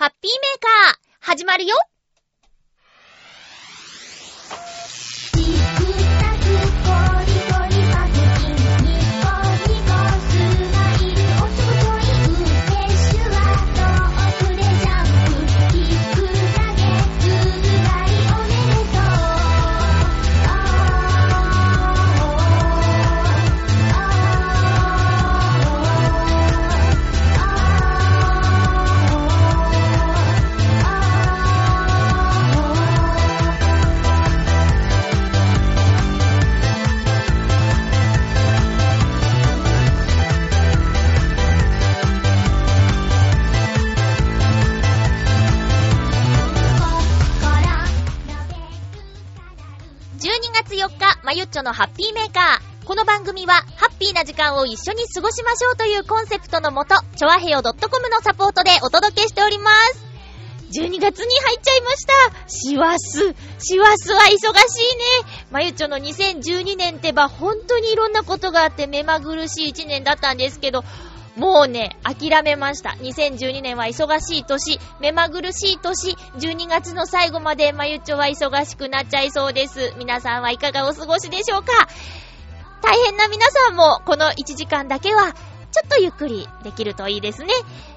ハッピーメーカー、始まるよ。まゆっちょのハッピーメーカー。この番組は、ハッピーな時間を一緒に過ごしましょうというコンセプトのもと、ちょわへよ .com のサポートでお届けしております。12月に入っちゃいました。シワス。シワスは忙しいね。まゆっちょの2012年ってば、本当にいろんなことがあって目まぐるしい1年だったんですけど、もうね、諦めました。2012年は忙しい年、目まぐるしい年、12月の最後までまゆっちょは忙しくなっちゃいそうです。皆さんはいかがお過ごしでしょうか大変な皆さんもこの1時間だけは、ちょっとゆっくりできるといいですね。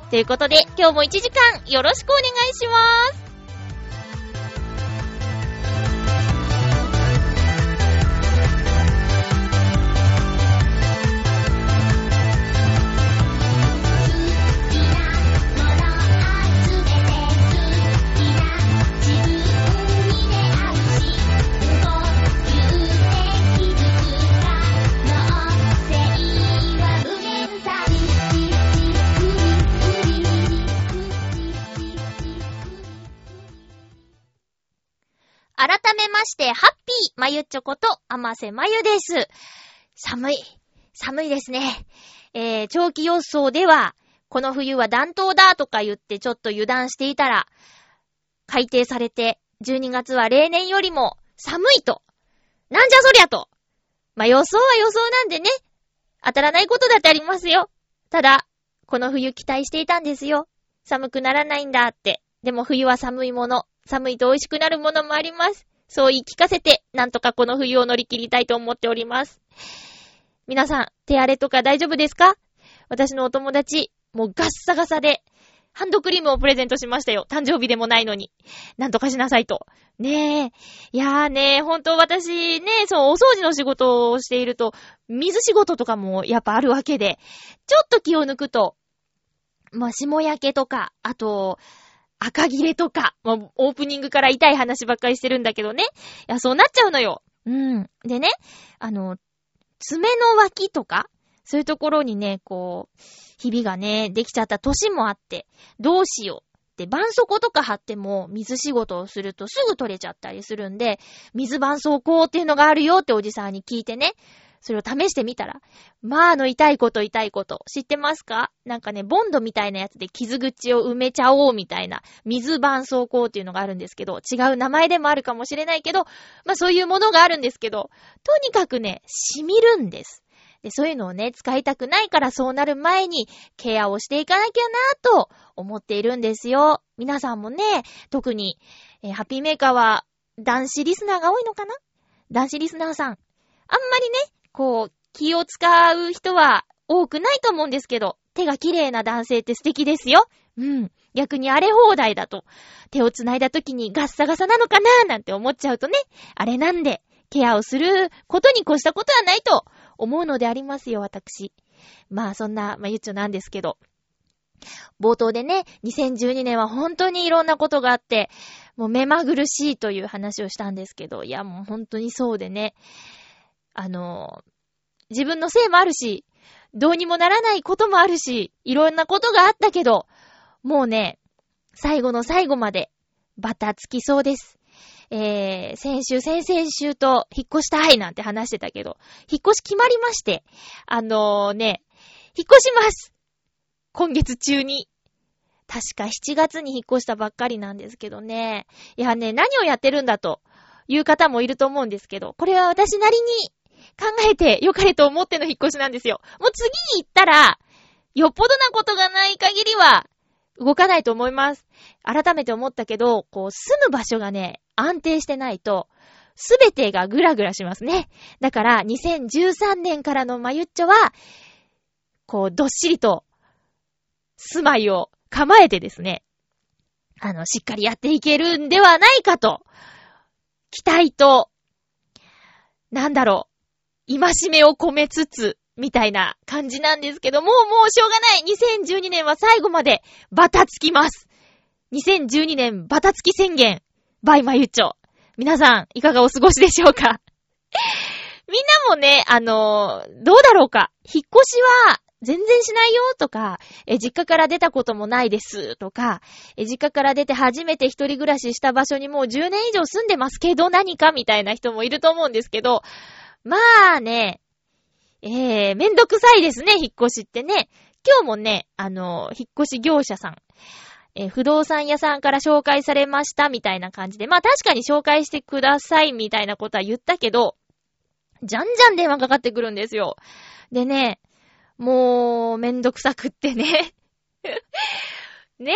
ということで、今日も1時間よろしくお願いします。まして、ハッピーまゆちょこと、あませまゆです。寒い。寒いですね。えー、長期予想では、この冬は暖冬だとか言ってちょっと油断していたら、改定されて、12月は例年よりも寒いと。なんじゃそりゃと。まあ、予想は予想なんでね。当たらないことだってありますよ。ただ、この冬期待していたんですよ。寒くならないんだって。でも冬は寒いもの。寒いと美味しくなるものもあります。そう言い聞かせて、なんとかこの冬を乗り切りたいと思っております。皆さん、手荒れとか大丈夫ですか？私のお友達、もうガッサガサで、ハンドクリームをプレゼントしましたよ。誕生日でもないのに。なんとかしなさいと。ねえ。いやーねほんと私ねえ、そう、お掃除の仕事をしていると、水仕事とかもやっぱあるわけで、ちょっと気を抜くと、まあ、霜焼けとか、あと、赤切れとか、まあ、オープニングから痛い話ばっかりしてるんだけどね。いや、そうなっちゃうのよ。うん。でね、あの、爪の脇とか、そういうところにね、こう、ひびがね、できちゃった年もあって、どうしよう。で、絆創膏とか貼っても、水仕事をするとすぐ取れちゃったりするんで、水絆創膏っていうのがあるよっておじさんに聞いてね、それを試してみたら、まあ、あの痛いこと痛いこと。知ってますか？なんかね、ボンドみたいなやつで傷口を埋めちゃおうみたいな、水絆創膏っていうのがあるんですけど、違う名前でもあるかもしれないけど、まあそういうものがあるんですけど、とにかくね、染みるんです。で、そういうのをね、使いたくないからそうなる前にケアをしていかなきゃなぁと思っているんですよ。皆さんもね、特に、えー、ハッピーメーカーは男子リスナーが多いのかな？男子リスナーさん。あんまりね、こう、気を使う人は多くないと思うんですけど、手が綺麗な男性って素敵ですよ。うん。逆に荒れ放題だと、手を繋いだ時にガッサガサなのかなーなんて思っちゃうとね、あれなんで、ケアをすることに越したことはないと思うのでありますよ、私。まあそんな、まあゆっちょなんですけど。冒頭でね、2012年は本当にいろんなことがあって、もう目まぐるしいという話をしたんですけど、いやもう本当にそうでね、あの、自分のせいもあるし、どうにもならないこともあるし、いろんなことがあったけど、もうね、最後の最後まで、バタつきそうです。えー、先週、先々週と引っ越したいなんて話してたけど、引っ越し決まりまして、あのー、ね、引っ越します今月中に。確か7月に引っ越したばっかりなんですけどね。いやね、何をやってるんだという方もいると思うんですけど、これは私なりに考えて良かれと思っての引っ越しなんですよ。もう次に行ったら、よっぽどなことがない限りは、動かないと思います。改めて思ったけど、こう、住む場所がね、安定してないと、すべてがぐらぐらしますね。だから、2013年からのまゆっちょは、こう、どっしりと、住まいを構えてですね、あの、しっかりやっていけるんではないかと、期待と、なんだろうう、戒めを込めつつ、みたいな感じなんですけども、もうしょうがない !2012 年は最後までバタつきます。2012年バタつき宣言バイマユッチョ。皆さん、いかがお過ごしでしょうか？みんなもね、あのー、どうだろうか？引っ越しは全然しないよとか、え、実家から出たこともないです。とか、え、実家から出て初めて一人暮らしした場所にもう10年以上住んでますけど何かみたいな人もいると思うんですけど、まあね、えー、めんどくさいですね、引っ越しってね。今日もね、あの、引っ越し業者さん、えー、不動産屋さんから紹介されましたみたいな感じで、まあ確かに紹介してくださいみたいなことは言ったけど、じゃんじゃん電話かかってくるんですよ。でね、もう、めんどくさくってね。ね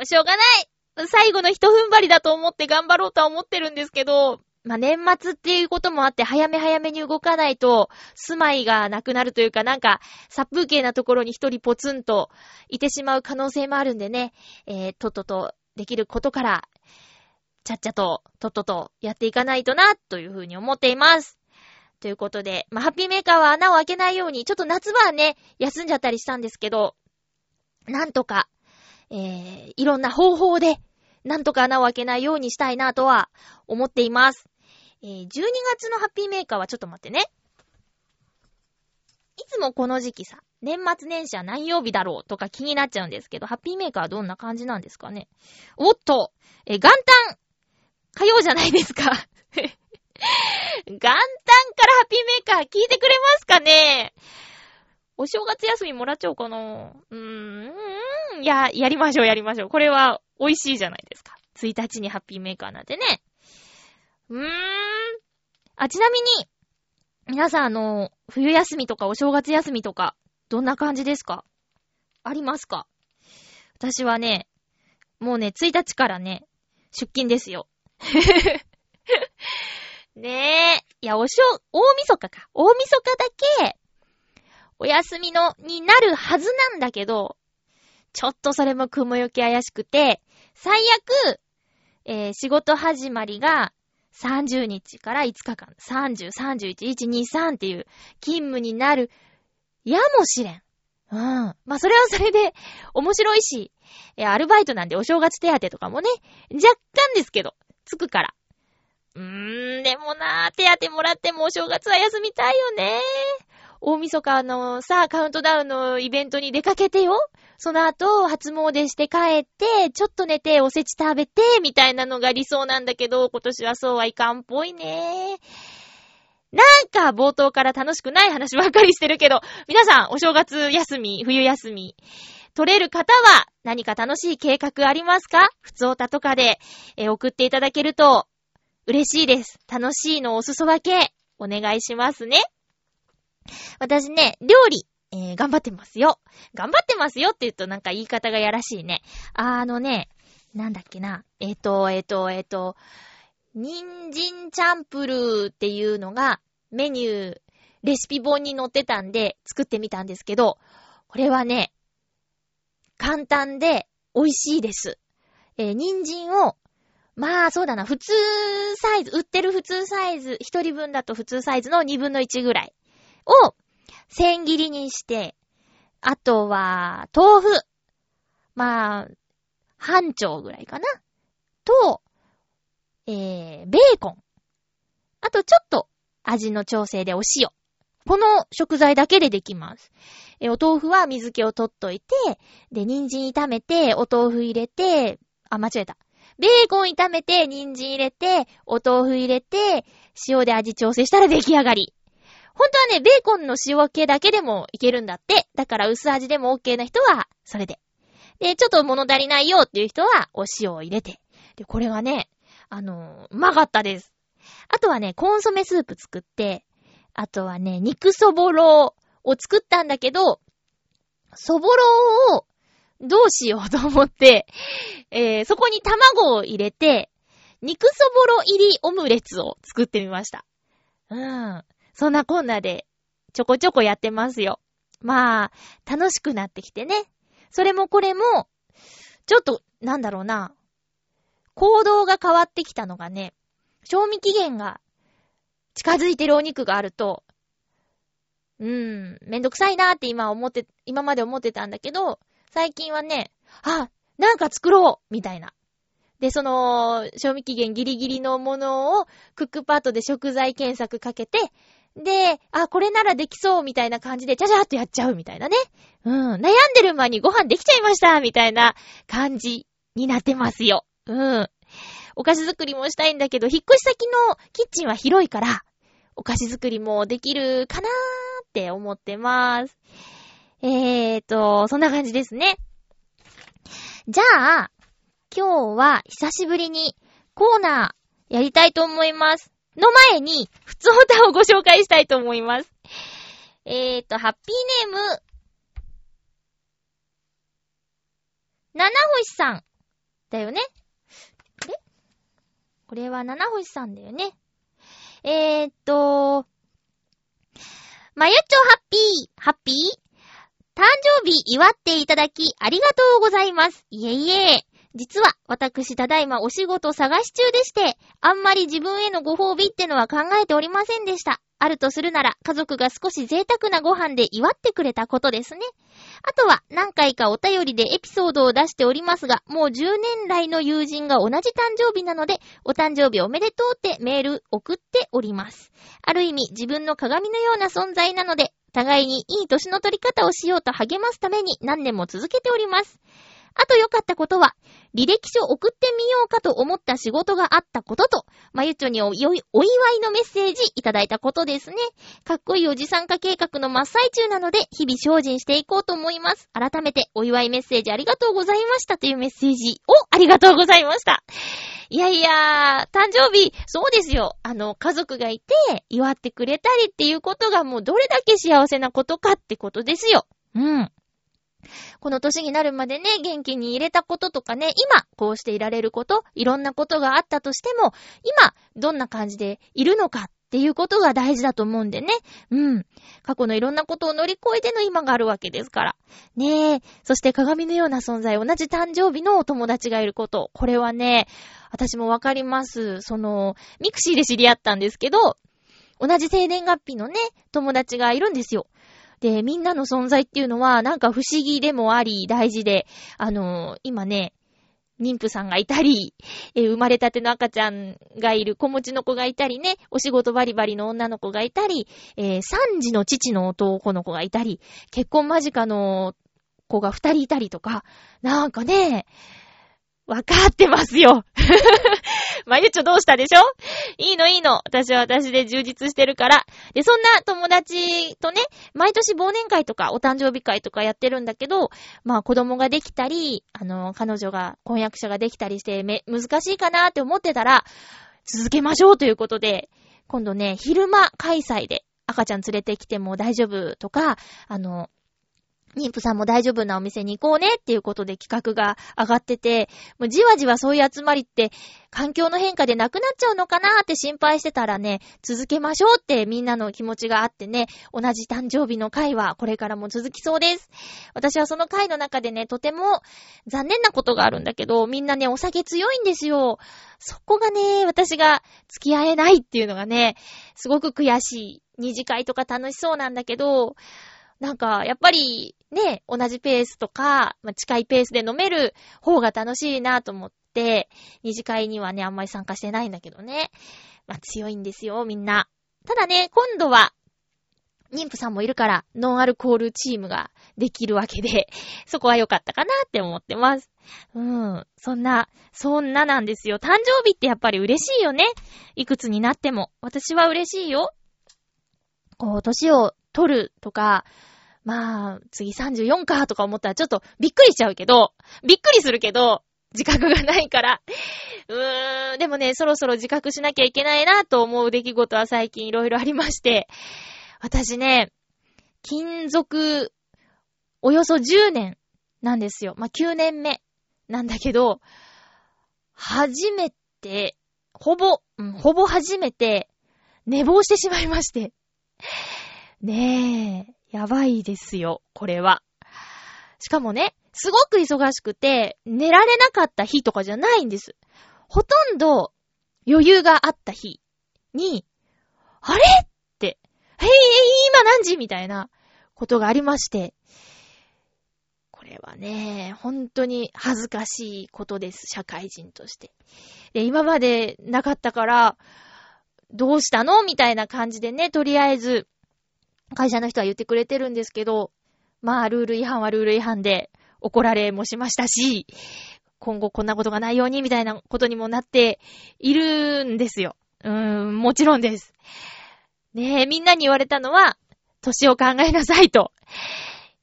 え、しょうがない。最後の一踏ん張りだと思って頑張ろうとは思ってるんですけど、まあ、年末っていうこともあって、早め早めに動かないと、住まいがなくなるというか、なんか、殺風景なところに一人ポツンといてしまう可能性もあるんでね、えー、とっととできることから、ちゃっちゃと、とっととやっていかないとな、というふうに思っています。ということで、まあ、ハッピーメーカーは穴を開けないように、ちょっと夏場はね、休んじゃったりしたんですけど、なんとか、えー、いろんな方法で、なんとか穴を開けないようにしたいなとは思っています。えー、12月のハッピーメーカーはちょっと待ってね。いつもこの時期さ、年末年始は何曜日だろうとか気になっちゃうんですけど、ハッピーメーカーはどんな感じなんですかねおっと、え元旦火曜じゃないですか 元旦からハッピーメーカー聞いてくれますかねお正月休みもらっちゃおうかなうーん、いや、やりましょうやりましょう。これは美味しいじゃないですか。1日にハッピーメーカーなんてね。うーん。あ、ちなみに、皆さんあの、冬休みとかお正月休みとか、どんな感じですか？ありますか？私はね、もうね、1日からね、出勤ですよ。ねえ。いや、おしょ、大晦日か。大晦日だけ、お休みの、になるはずなんだけど、ちょっとそれも雲行き怪しくて、最悪、えー、仕事始まりが30日から5日間、30、31、1、2、3っていう勤務になるやもしれん。うん。まあ、それはそれで面白いし、え、アルバイトなんでお正月手当とかもね、若干ですけど、つくから。うーん、でもな手当もらってもお正月は休みたいよね。大晦日のさ、カウントダウンのイベントに出かけてよ。その後、初詣して帰って、ちょっと寝て、おせち食べて、みたいなのが理想なんだけど、今年はそうはいかんっぽいね。なんか、冒頭から楽しくない話ばっかりしてるけど、皆さん、お正月休み、冬休み、取れる方は、何か楽しい計画ありますか？普通歌とかで、え送っていただけると、嬉しいです。楽しいのお裾分け、お願いしますね。私ね、料理、えー、頑張ってますよ。頑張ってますよって言うとなんか言い方がやらしいね。あのね、なんだっけな。えっ、ー、と、えっ、ー、と、えっ、ー、と、人参チャンプルーっていうのがメニュー、レシピ本に載ってたんで作ってみたんですけど、これはね、簡単で美味しいです。えー、人参を、まあそうだな、普通サイズ、売ってる普通サイズ、一人分だと普通サイズの二分の一ぐらいを千切りにして、あとは、豆腐。まあ、半丁ぐらいかな。と、えー、ベーコン。あとちょっと味の調整でお塩。この食材だけでできます。えお豆腐は水気を取っといて、で、人参炒めて、お豆腐入れて、あ、間違えた。ベーコン炒めて、人参入れて、お豆腐入れて、塩で味調整したら出来上がり。本当はね、ベーコンの塩気だけでもいけるんだって。だから薄味でも OK な人は、それで。で、ちょっと物足りないよっていう人は、お塩を入れて。で、これがね、あのうまかったです。あとはね、コンソメスープ作って、あとはね、肉そぼろを作ったんだけど、そぼろをどうしようと思って、えー、そこに卵を入れて、肉そぼろ入りオムレツを作ってみました。うん。そんなこんなで、ちょこちょこやってますよ。まあ、楽しくなってきてね。それもこれも、ちょっと、なんだろうな。行動が変わってきたのがね、賞味期限が近づいてるお肉があると、うーん、めんどくさいなーって今思って、今まで思ってたんだけど、最近はね、あ、なんか作ろうみたいな。で、その、賞味期限ギリギリのものをクックパッドで食材検索かけて、で、あ、これならできそうみたいな感じで、ちゃちゃっとやっちゃうみたいなね。うん、悩んでる間にご飯できちゃいましたみたいな感じになってますよ。うん。お菓子作りもしたいんだけど、引っ越し先のキッチンは広いから、お菓子作りもできるかなーって思ってます。えーと、そんな感じですね。じゃあ、今日は久しぶりにコーナーやりたいと思います。の前に、普通歌をご紹介したいと思います。えーと、ハッピーネーム、七星さんだよね。え？これは七星さんだよね。えーと、まゆちょハッピー、ハッピー？誕生日祝っていただきありがとうございます。いえいえ。実は、私ただいまお仕事探し中でして、あんまり自分へのご褒美ってのは考えておりませんでした。あるとするなら、家族が少し贅沢なご飯で祝ってくれたことですね。あとは、何回かお便りでエピソードを出しておりますが、もう10年来の友人が同じ誕生日なので、お誕生日おめでとうってメール送っております。ある意味、自分の鏡のような存在なので、互いにいい年の取り方をしようと励ますために何年も続けております。あと良かったことは、履歴書送ってみようかと思った仕事があったことと、まゆちょにお祝いのメッセージいただいたことですね。かっこいいおじさん化計画の真っ最中なので、日々精進していこうと思います。改めてお祝いメッセージありがとうございましたというメッセージをありがとうございました。いやいや、誕生日、そうですよ。あの、家族がいて、祝ってくれたりっていうことがもうどれだけ幸せなことかってことですよ。うん。この年になるまでね、元気に入れたこととかね、今、こうしていられること、いろんなことがあったとしても、今、どんな感じでいるのかっていうことが大事だと思うんでね。うん。過去のいろんなことを乗り越えての今があるわけですから。ねえ。そして鏡のような存在、同じ誕生日のお友達がいること。これはね、私もわかります。その、ミクシーで知り合ったんですけど、同じ生年月日のね、友達がいるんですよ。で、みんなの存在っていうのは、なんか不思議でもあり、大事で、あのー、今ね、妊婦さんがいたり、えー、生まれたての赤ちゃんがいる子持ちの子がいたりね、お仕事バリバリの女の子がいたり、えー、3児の父の男の子がいたり、結婚間近の子が2人いたりとか、なんかね、わかってますよ。まゆちょどうしたでしょ？いいのいいの。私は私で充実してるから。で、そんな友達とね、毎年忘年会とかお誕生日会とかやってるんだけど、まあ子供ができたり、あの、彼女が、婚約者ができたりしてめ、難しいかなって思ってたら、続けましょうということで、今度ね、昼間開催で赤ちゃん連れてきても大丈夫とか、あの、妊婦さんも大丈夫なお店に行こうねっていうことで企画が上がってて、もうじわじわそういう集まりって環境の変化でなくなっちゃうのかなって心配してたらね、続けましょうってみんなの気持ちがあってね、同じ誕生日の会はこれからも続きそうです。私はその会の中でね、とても残念なことがあるんだけど、みんなね、お酒強いんですよ。そこがね、私が付き合えないっていうのがね、すごく悔しい。二次会とか楽しそうなんだけど、なんか、やっぱり、ね、同じペースとか、まあ、近いペースで飲める方が楽しいなと思って、二次会にはね、あんまり参加してないんだけどね。まあ、強いんですよ、みんな。ただね、今度は、妊婦さんもいるから、ノンアルコールチームができるわけで、そこは良かったかなって思ってます。うん。そんな、そんななんですよ。誕生日ってやっぱり嬉しいよね。いくつになっても。私は嬉しいよ。こう、年を取るとか、まあ、次34かとか思ったらちょっとびっくりしちゃうけど、びっくりするけど、自覚がないから。うーん、でもね、そろそろ自覚しなきゃいけないなと思う出来事は最近いろいろありまして、私ね、金属、およそ10年なんですよ。まあ、9年目なんだけど、初めて、ほぼ、うん、ほぼ初めて、寝坊してしまいまして。ねえ、やばいですよ、これは。しかもね、すごく忙しくて、寝られなかった日とかじゃないんです。ほとんど余裕があった日に、あれって、へい、今何時みたいなことがありまして、これはね、本当に恥ずかしいことです、社会人として。で、今までなかったから、どうしたのみたいな感じでね、とりあえず、会社の人は言ってくれてるんですけど、まあ、ルール違反はルール違反で、怒られもしましたし、今後こんなことがないようにみたいなことにもなっているんですよ。うーん、もちろんです。ねえ、みんなに言われたのは、年を考えなさいと。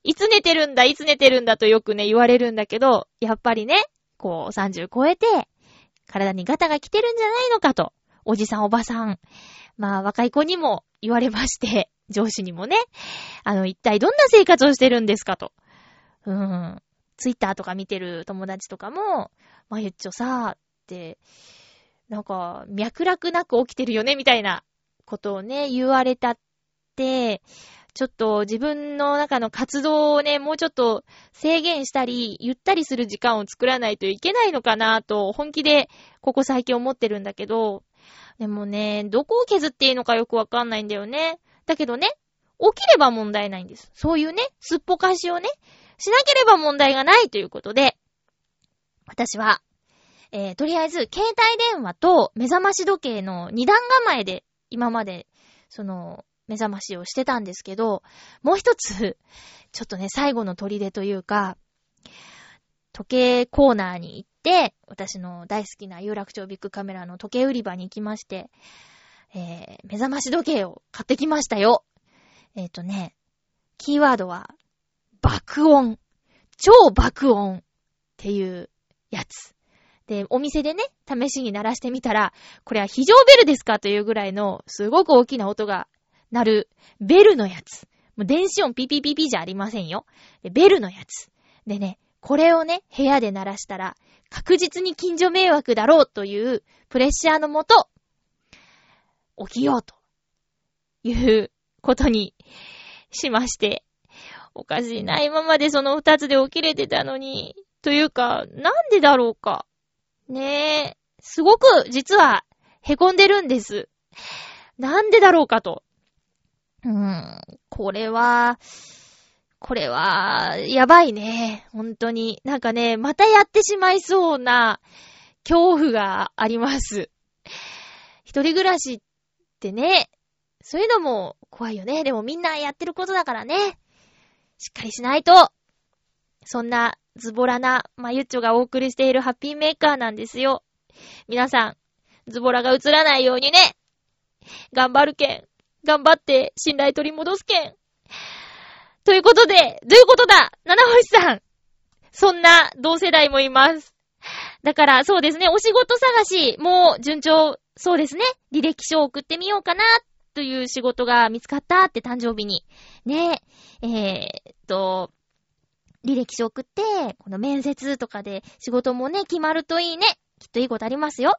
いつ寝てるんだ、いつ寝てるんだとよくね、言われるんだけど、やっぱりね、こう、30超えて、体にガタが来てるんじゃないのかと。おじさん、おばさん。まあ、若い子にも言われまして、上司にもね、あの、一体どんな生活をしてるんですかと。うん。ツイッターとか見てる友達とかも、まゆっちょさ、って、なんか、脈絡なく起きてるよね、みたいなことをね、言われたって、ちょっと自分の中の活動をね、もうちょっと制限したり、ゆったりする時間を作らないといけないのかなと、本気でここ最近思ってるんだけど、でもね、どこを削っていいのかよくわかんないんだよね。だけどね、起きれば問題ないんです。そういうね、すっぽかしをね、しなければ問題がないということで、私は、えー、とりあえず、携帯電話と目覚まし時計の二段構えで、今まで、その、目覚ましをしてたんですけど、もう一つ、ちょっとね、最後の砦というか、時計コーナーに行って、私の大好きな有楽町ビッグカメラの時計売り場に行きまして、えー、目覚まし時計を買ってきましたよ。えっ、ー、とね、キーワードは、爆音。超爆音っていうやつ。で、お店でね、試しに鳴らしてみたら、これは非常ベルですかというぐらいの、すごく大きな音が鳴る、ベルのやつ。もう電子音ピピピピじゃありませんよ。ベルのやつ。でね、これをね、部屋で鳴らしたら、確実に近所迷惑だろうというプレッシャーのもと、起きようということにしまして、おかしいな。今までその二つで起きれてたのに。というか、なんでだろうか。ねえ。すごく、実は、凹んでるんです。なんでだろうかと。うーん、これは、これは、やばいね。本当に。なんかね、またやってしまいそうな恐怖があります。一人暮らしってね、そういうのも怖いよね。でもみんなやってることだからね。しっかりしないと。そんなズボラなまゆっちょがお送りしているハッピーメーカーなんですよ。皆さん、ズボラが映らないようにね。頑張るけん。頑張って信頼取り戻すけん。ということで、どういうことだ？七星さん。そんな同世代もいます。だから、そうですね、お仕事探し、もう順調、そうですね、履歴書を送ってみようかな、という仕事が見つかったって誕生日に。ねえ、えー、っと、履歴書送って、この面接とかで仕事もね、決まるといいね。きっといいことありますよ。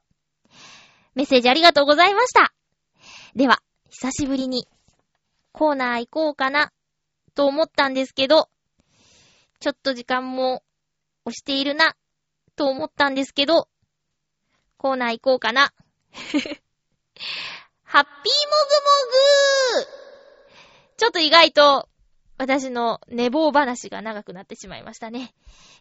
メッセージありがとうございました。では、久しぶりにコーナー行こうかな、と思ったんですけど、ちょっと時間も押しているな、と思ったんですけど、コーナー行こうかな。ハッピーもぐもぐちょっと意外と、私の寝坊話が長くなってしまいましたね。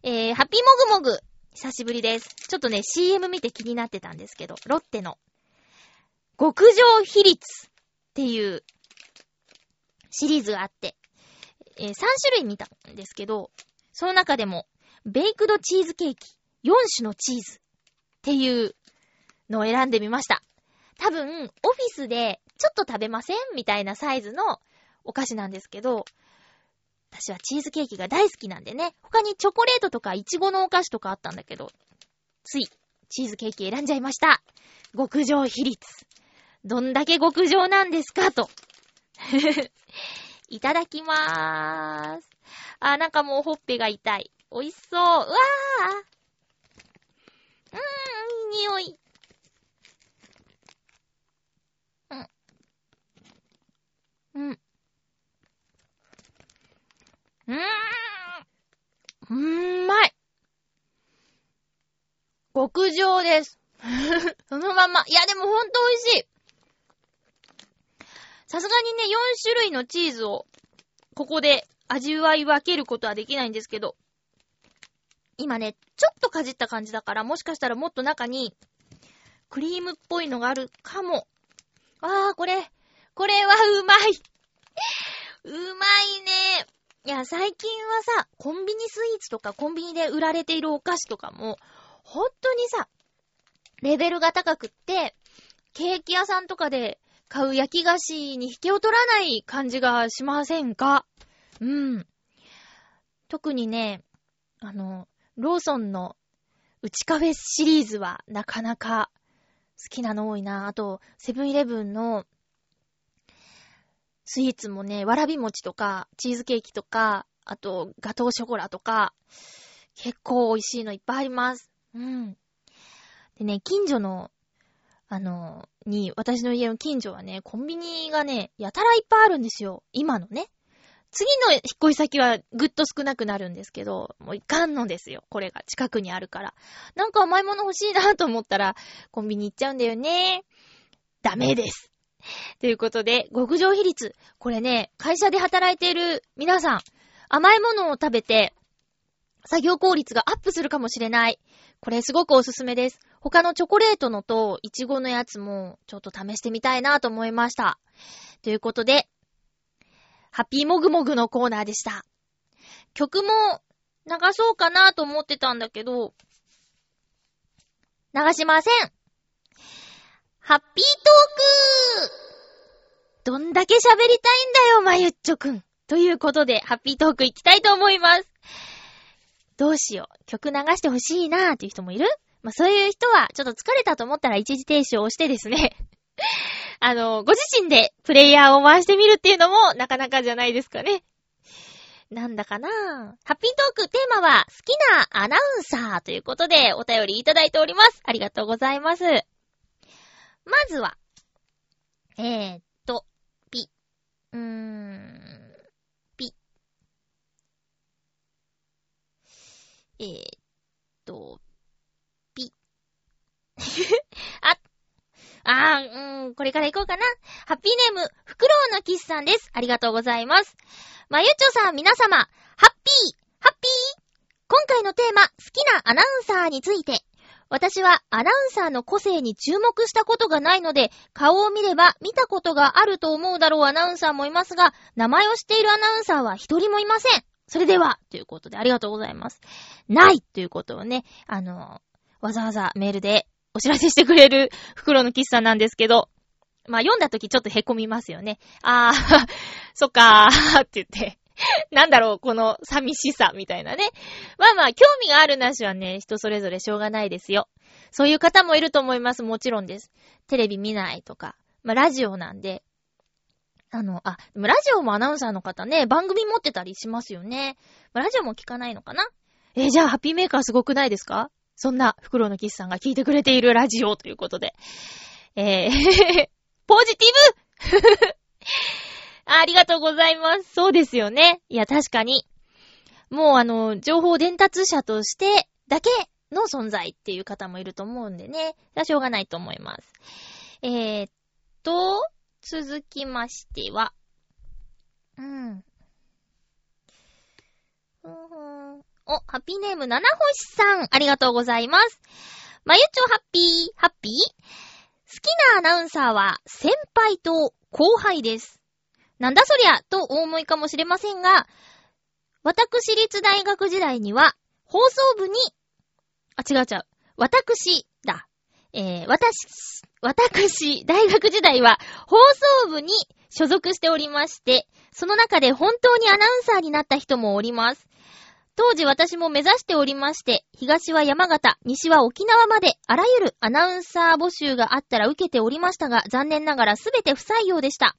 えー、ハッピーもぐもぐ、久しぶりです。ちょっとね、CM 見て気になってたんですけど、ロッテの、極上比率っていうシリーズがあって、えー、3種類見たんですけど、その中でも、ベイクドチーズケーキ、4種のチーズっていうのを選んでみました。多分、オフィスでちょっと食べませんみたいなサイズのお菓子なんですけど、私はチーズケーキが大好きなんでね、他にチョコレートとかイチゴのお菓子とかあったんだけど、つい、チーズケーキ選んじゃいました。極上比率。どんだけ極上なんですかと。いただきまーす。あ、なんかもうほっぺが痛い。美味しそう。うわーうーん、いい匂い。うん。うん。うーん。うーん、まい。極上です。そのまま。いや、でもほんと美味しい。さすがにね、4種類のチーズを、ここで味わい分けることはできないんですけど、今ね、ちょっとかじった感じだから、もしかしたらもっと中に、クリームっぽいのがあるかも。あー、これ、これはうまいうまいね。いや、最近はさ、コンビニスイーツとかコンビニで売られているお菓子とかも、ほんとにさ、レベルが高くって、ケーキ屋さんとかで買う焼き菓子に引けを取らない感じがしませんか？うん。特にね、あの、ローソンの内カフェシリーズはなかなか好きなの多いな。あと、セブンイレブンのスイーツもね、わらび餅とか、チーズケーキとか、あと、ガトーショコラとか、結構美味しいのいっぱいあります。うん。でね、近所の、あの、に、私の家の近所はね、コンビニがね、やたらいっぱいあるんですよ。今のね。次の引っ越し先はぐっと少なくなるんですけど、もういかんのですよ。これが近くにあるから。なんか甘いもの欲しいなと思ったら、コンビニ行っちゃうんだよね。ダメです。ということで、極上比率。これね、会社で働いている皆さん、甘いものを食べて、作業効率がアップするかもしれない。これすごくおすすめです。他のチョコレートのと、イチゴのやつも、ちょっと試してみたいなと思いました。ということで、ハッピーモグモグのコーナーでした。曲も流そうかなと思ってたんだけど、流しません。ハッピートークどんだけ喋りたいんだよ、まゆっちょくん。ということで、ハッピートーク行きたいと思います。どうしよう。曲流してほしいなーっていう人もいる？まあ、そういう人は、ちょっと疲れたと思ったら一時停止をしてですね あの、ご自身でプレイヤーを回してみるっていうのも、なかなかじゃないですかね。なんだかなハッピートークテーマは、好きなアナウンサーということで、お便りいただいております。ありがとうございます。まずは、えー、っと、ピ、うーん、ピ、えー、っと、あ、あー、うん、これから行こうかな。ハッピーネーム、フクロウのキスさんです。ありがとうございます。まゆちょさん、皆様、ハッピー、ハッピー今回のテーマ、好きなアナウンサーについて、私はアナウンサーの個性に注目したことがないので、顔を見れば見たことがあると思うだろうアナウンサーもいますが、名前を知っているアナウンサーは一人もいません。それでは、ということでありがとうございます。ないということをね、あの、わざわざメールでお知らせしてくれる袋のキスさんなんですけど、まあ読んだ時ちょっと凹みますよね。あー、そっかーって言ってなんだろう、この寂しさみたいなね。まあまあ、興味があるなしはね、人それぞれしょうがないですよ。そういう方もいると思います。もちろんです。テレビ見ないとか。まあ、ラジオなんで。あの、あ、でもラジオもアナウンサーの方ね、番組持ってたりしますよね。まあ、ラジオも聞かないのかなえー、じゃあ、ハッピーメーカーすごくないですか？そんな、袋のキスさんが聞いてくれているラジオということで。えー ポジティブ ありがとうございます。そうですよね。いや、確かに。もうあの、情報伝達者としてだけの存在っていう方もいると思うんでね。しょうがないと思います。えー、っと、続きましては。うん。お、ハッピーネーム七星さん、ありがとうございます。まゆちょハッピー、ハッピー？好きなアナウンサーは先輩と後輩です。なんだそりゃとお思いかもしれませんが、私立大学時代には、放送部に、あ、違う違う。私だ。えー、私、私、大学時代は放送部に所属しておりまして、その中で本当にアナウンサーになった人もおります。当時私も目指しておりまして、東は山形、西は沖縄まで、あらゆるアナウンサー募集があったら受けておりましたが、残念ながらすべて不採用でした。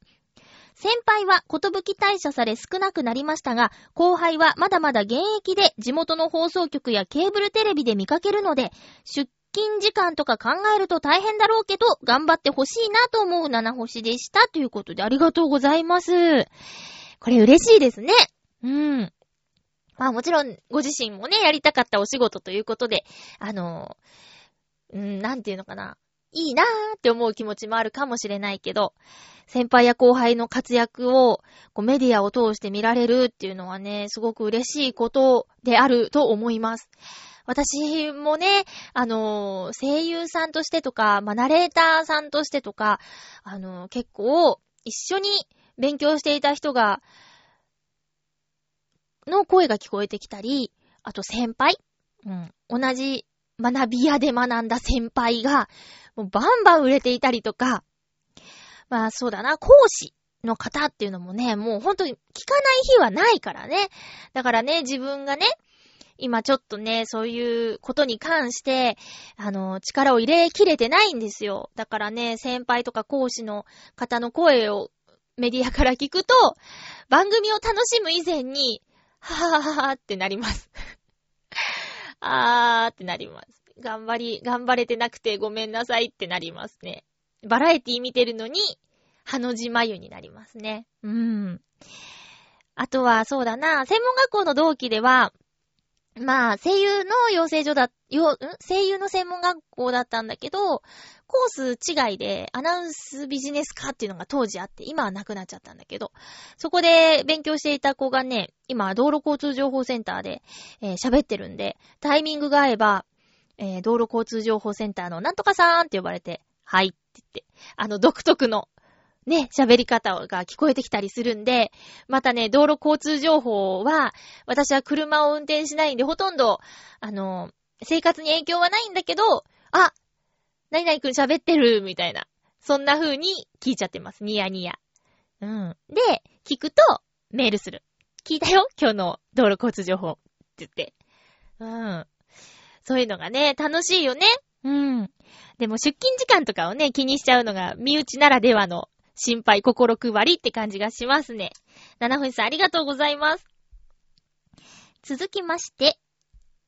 先輩はことぶき退社され少なくなりましたが、後輩はまだまだ現役で地元の放送局やケーブルテレビで見かけるので、出勤時間とか考えると大変だろうけど、頑張ってほしいなと思う七星でした。ということでありがとうございます。これ嬉しいですね。うん。まあもちろん、ご自身もね、やりたかったお仕事ということで、あの、うん、なんていうのかな。いいなーって思う気持ちもあるかもしれないけど、先輩や後輩の活躍をこうメディアを通して見られるっていうのはね、すごく嬉しいことであると思います。私もね、あの、声優さんとしてとか、まあ、ナレーターさんとしてとか、あの、結構、一緒に勉強していた人が、の声が聞こえてきたり、あと先輩うん。同じ学び屋で学んだ先輩が、もうバンバン売れていたりとか、まあそうだな、講師の方っていうのもね、もう本当に聞かない日はないからね。だからね、自分がね、今ちょっとね、そういうことに関して、あの、力を入れきれてないんですよ。だからね、先輩とか講師の方の声をメディアから聞くと、番組を楽しむ以前に、ははははってなります。あーってなります。頑張り、頑張れてなくてごめんなさいってなりますね。バラエティ見てるのに、ハの字眉になりますね。うーん。あとは、そうだな、専門学校の同期では、まあ、声優の養成所だ、よ、ん？声優の専門学校だったんだけど、コース違いでアナウンスビジネス科っていうのが当時あって、今はなくなっちゃったんだけど、そこで勉強していた子がね、今道路交通情報センターで喋、えー、ってるんで、タイミングが合えば、えー、道路交通情報センターのなんとかさーんって呼ばれて、はいって言って、あの独特のね、喋り方が聞こえてきたりするんで、またね、道路交通情報は、私は車を運転しないんで、ほとんど、あの、生活に影響はないんだけど、あ、何々くん喋ってる、みたいな。そんな風に聞いちゃってます。ニヤニヤ。うん。で、聞くと、メールする。聞いたよ今日の道路交通情報。って言って。うん。そういうのがね、楽しいよね。うん。でも出勤時間とかをね、気にしちゃうのが、身内ならではの心配、心配りって感じがしますね。七分さんありがとうございます。続きまして、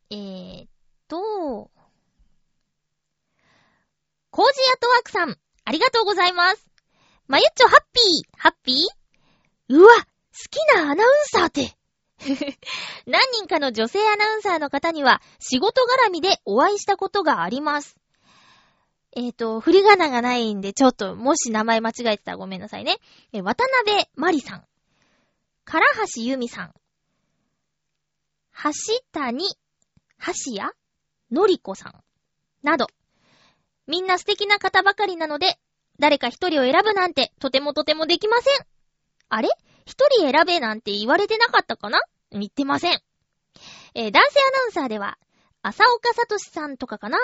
えーっと、コージアトワークさん、ありがとうございます。まゆっちょハッピー、ハッピー？うわ、好きなアナウンサーって。何人かの女性アナウンサーの方には仕事絡みでお会いしたことがあります。えっ、ー、と、振り仮名がないんで、ちょっと、もし名前間違えてたらごめんなさいね。え、渡辺まりさん。唐橋由美さん。橋谷、橋谷？のりこさん。など。みんな素敵な方ばかりなので、誰か一人を選ぶなんて、とてもとてもできません。あれ？一人選べなんて言われてなかったかな？言ってません。えー、男性アナウンサーでは、浅岡聡さんとかかな？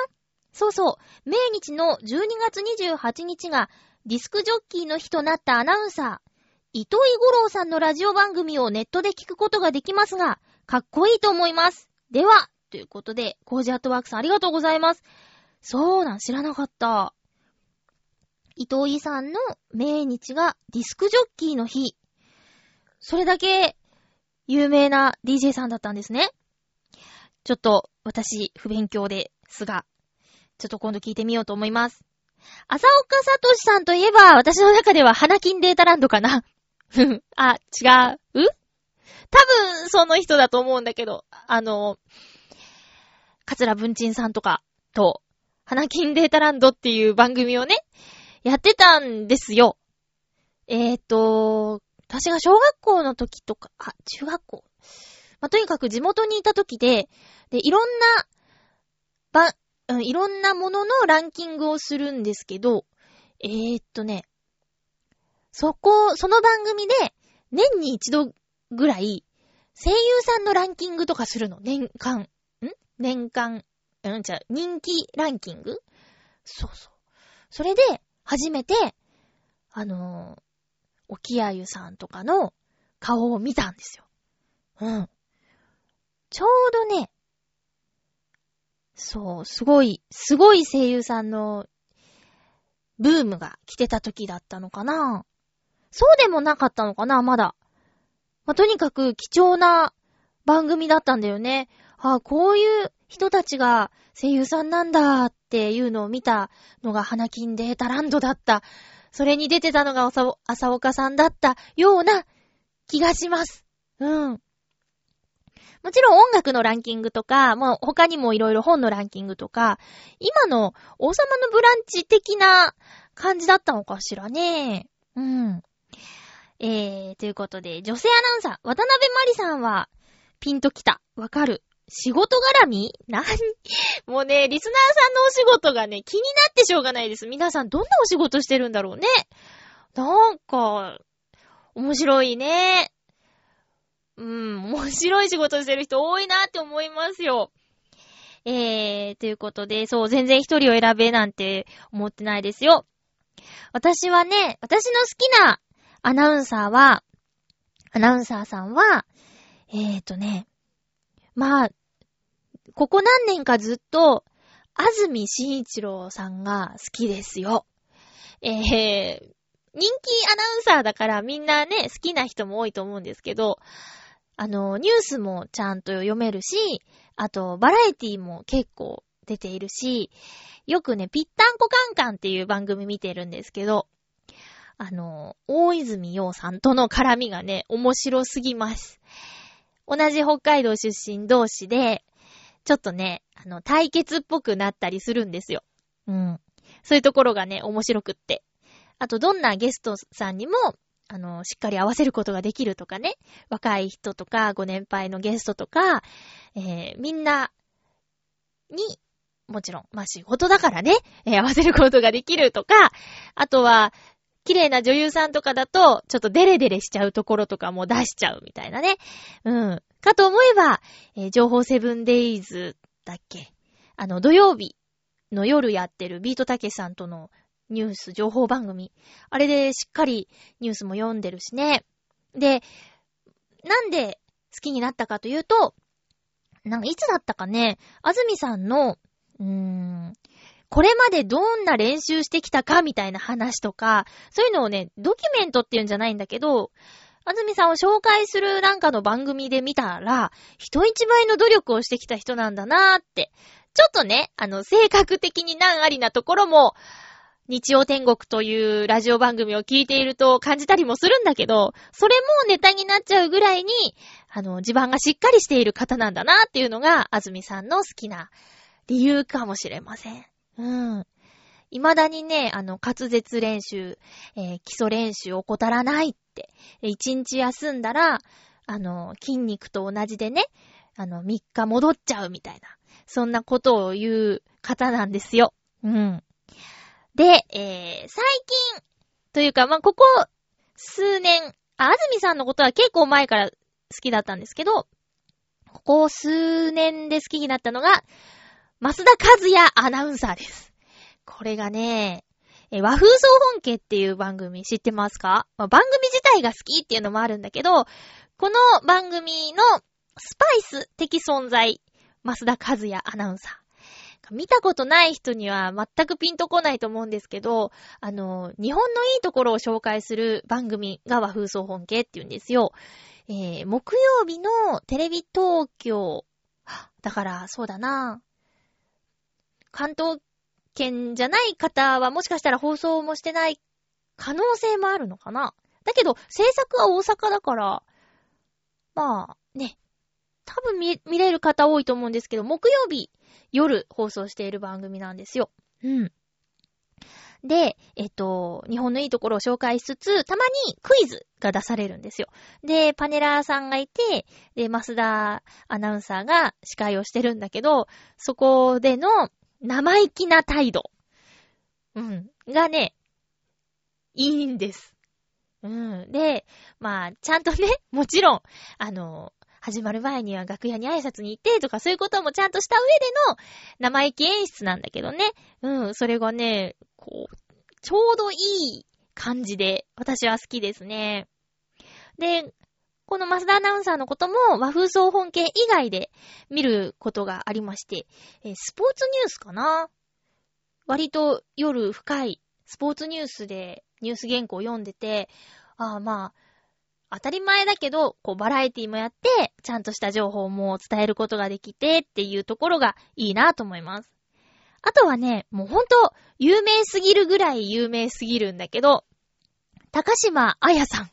そうそう、命日の12月28日がディスクジョッキーの日となったアナウンサー、糸井五郎さんのラジオ番組をネットで聞くことができますが、かっこいいと思います。では、ということで、コージアットワークさんありがとうございます。そうなん、知らなかった。糸井さんの命日がディスクジョッキーの日。それだけ有名な DJ さんだったんですね。ちょっと私不勉強ですが、ちょっと今度聞いてみようと思います。浅岡聡さんといえば、私の中では花金データランドかな。あ、違う？多分、その人だと思うんだけど、あの、桂文鎮さんとかと、花金データランドっていう番組をね、やってたんですよ。えーと、私が小学校の時とか、あ、中学校。まあ、とにかく地元にいた時で、で、いろんな、ば、うん、いろんなもののランキングをするんですけど、えー、っとね、そこ、その番組で、年に一度ぐらい、声優さんのランキングとかするの。年間。ん？年間。うんじゃ、人気ランキング？そうそう。それで、初めて、あのー、沖合ゆさんとかの顔を見たんですよ。うん。ちょうどね、そう、すごい、すごい声優さんのブームが来てた時だったのかなそうでもなかったのかな、まだ。まあ、とにかく貴重な番組だったんだよね。ああ、こういう人たちが声優さんなんだっていうのを見たのが花金データランドだった。それに出てたのが浅岡さんだったような気がします。うん。もちろん音楽のランキングとか、もう他にもいろいろ本のランキングとか、今の王様のブランチ的な感じだったのかしらね。うん。えー、ということで、女性アナウンサー、渡辺まりさんは、ピンときた。わかる。仕事絡み？何 もうね、リスナーさんのお仕事がね、気になってしょうがないです。皆さんどんなお仕事してるんだろうね。なんか、面白いね。うん、面白い仕事してる人多いなって思いますよ。えー、ということで、そう、全然一人を選べなんて思ってないですよ。私はね、私の好きなアナウンサーは、アナウンサーさんは、えーとね、まあ、ここ何年かずっと、安住紳一郎さんが好きですよ。えー、人気アナウンサーだからみんなね、好きな人も多いと思うんですけど、あの、ニュースもちゃんと読めるし、あと、バラエティも結構出ているし、よくね、ぴったんこカンカンっていう番組見てるんですけど、あの、大泉洋さんとの絡みがね、面白すぎます。同じ北海道出身同士で、ちょっとね、あの、対決っぽくなったりするんですよ。うん。そういうところがね、面白くって。あと、どんなゲストさんにも、あの、しっかり合わせることができるとかね、若い人とか、ご年配のゲストとか、えー、みんなに、もちろん、まあ、仕事だからね、えー、合わせることができるとか、あとは、綺麗な女優さんとかだと、ちょっとデレデレしちゃうところとかも出しちゃうみたいなね。うん。かと思えば、えー、情報セブンデイズだっけ？あの、土曜日の夜やってるビートたけしさんとのニュース、情報番組。あれでしっかりニュースも読んでるしね。で、なんで好きになったかというと、なんかいつだったかね、安住さんの、うーん、これまでどんな練習してきたかみたいな話とか、そういうのをね、ドキュメントっていうんじゃないんだけど、安住さんを紹介するなんかの番組で見たら、人一倍の努力をしてきた人なんだなーって。ちょっとね、あの、性格的に難ありなところも、日曜天国というラジオ番組を聞いていると感じたりもするんだけど、それもネタになっちゃうぐらいに、あの、地盤がしっかりしている方なんだなっていうのが、安住さんの好きな理由かもしれません。うん。未だにね、あの、滑舌練習、えー、基礎練習を怠らないって、一日休んだら、あの、筋肉と同じでね、あの、3日戻っちゃうみたいな、そんなことを言う方なんですよ。うん。で、えー、最近、というか、まあ、ここ、数年、あ、安住さんのことは結構前から好きだったんですけど、ここ数年で好きになったのが、増田和也アナウンサーです。これがね、え和風総本家っていう番組知ってますか、まあ、番組自体が好きっていうのもあるんだけど、この番組のスパイス的存在、増田和也アナウンサー。見たことない人には全くピンとこないと思うんですけど、あの、日本のいいところを紹介する番組が和風総本家って言うんですよ。えー、木曜日のテレビ東京、だからそうだな関東圏じゃない方はもしかしたら放送もしてない可能性もあるのかなだけど、制作は大阪だから、まあ、ね。多分見、見れる方多いと思うんですけど、木曜日夜放送している番組なんですよ。うん。で、えっと、日本のいいところを紹介しつつ、たまにクイズが出されるんですよ。で、パネラーさんがいて、で、増田アナウンサーが司会をしてるんだけど、そこでの生意気な態度、うん、がね、いいんです。うん。で、まあ、ちゃんとね、もちろん、あの、始まる前には楽屋に挨拶に行ってとかそういうこともちゃんとした上での生意気演出なんだけどね。うん、それがね、こう、ちょうどいい感じで私は好きですね。で、この増田アナウンサーのことも和風総本家以外で見ることがありまして、えスポーツニュースかな？割と夜深いスポーツニュースでニュース原稿を読んでて、ああまあ、当たり前だけど、こうバラエティもやって、ちゃんとした情報も伝えることができてっていうところがいいなと思います。あとはね、もうほんと、有名すぎるぐらい有名すぎるんだけど、高島彩さん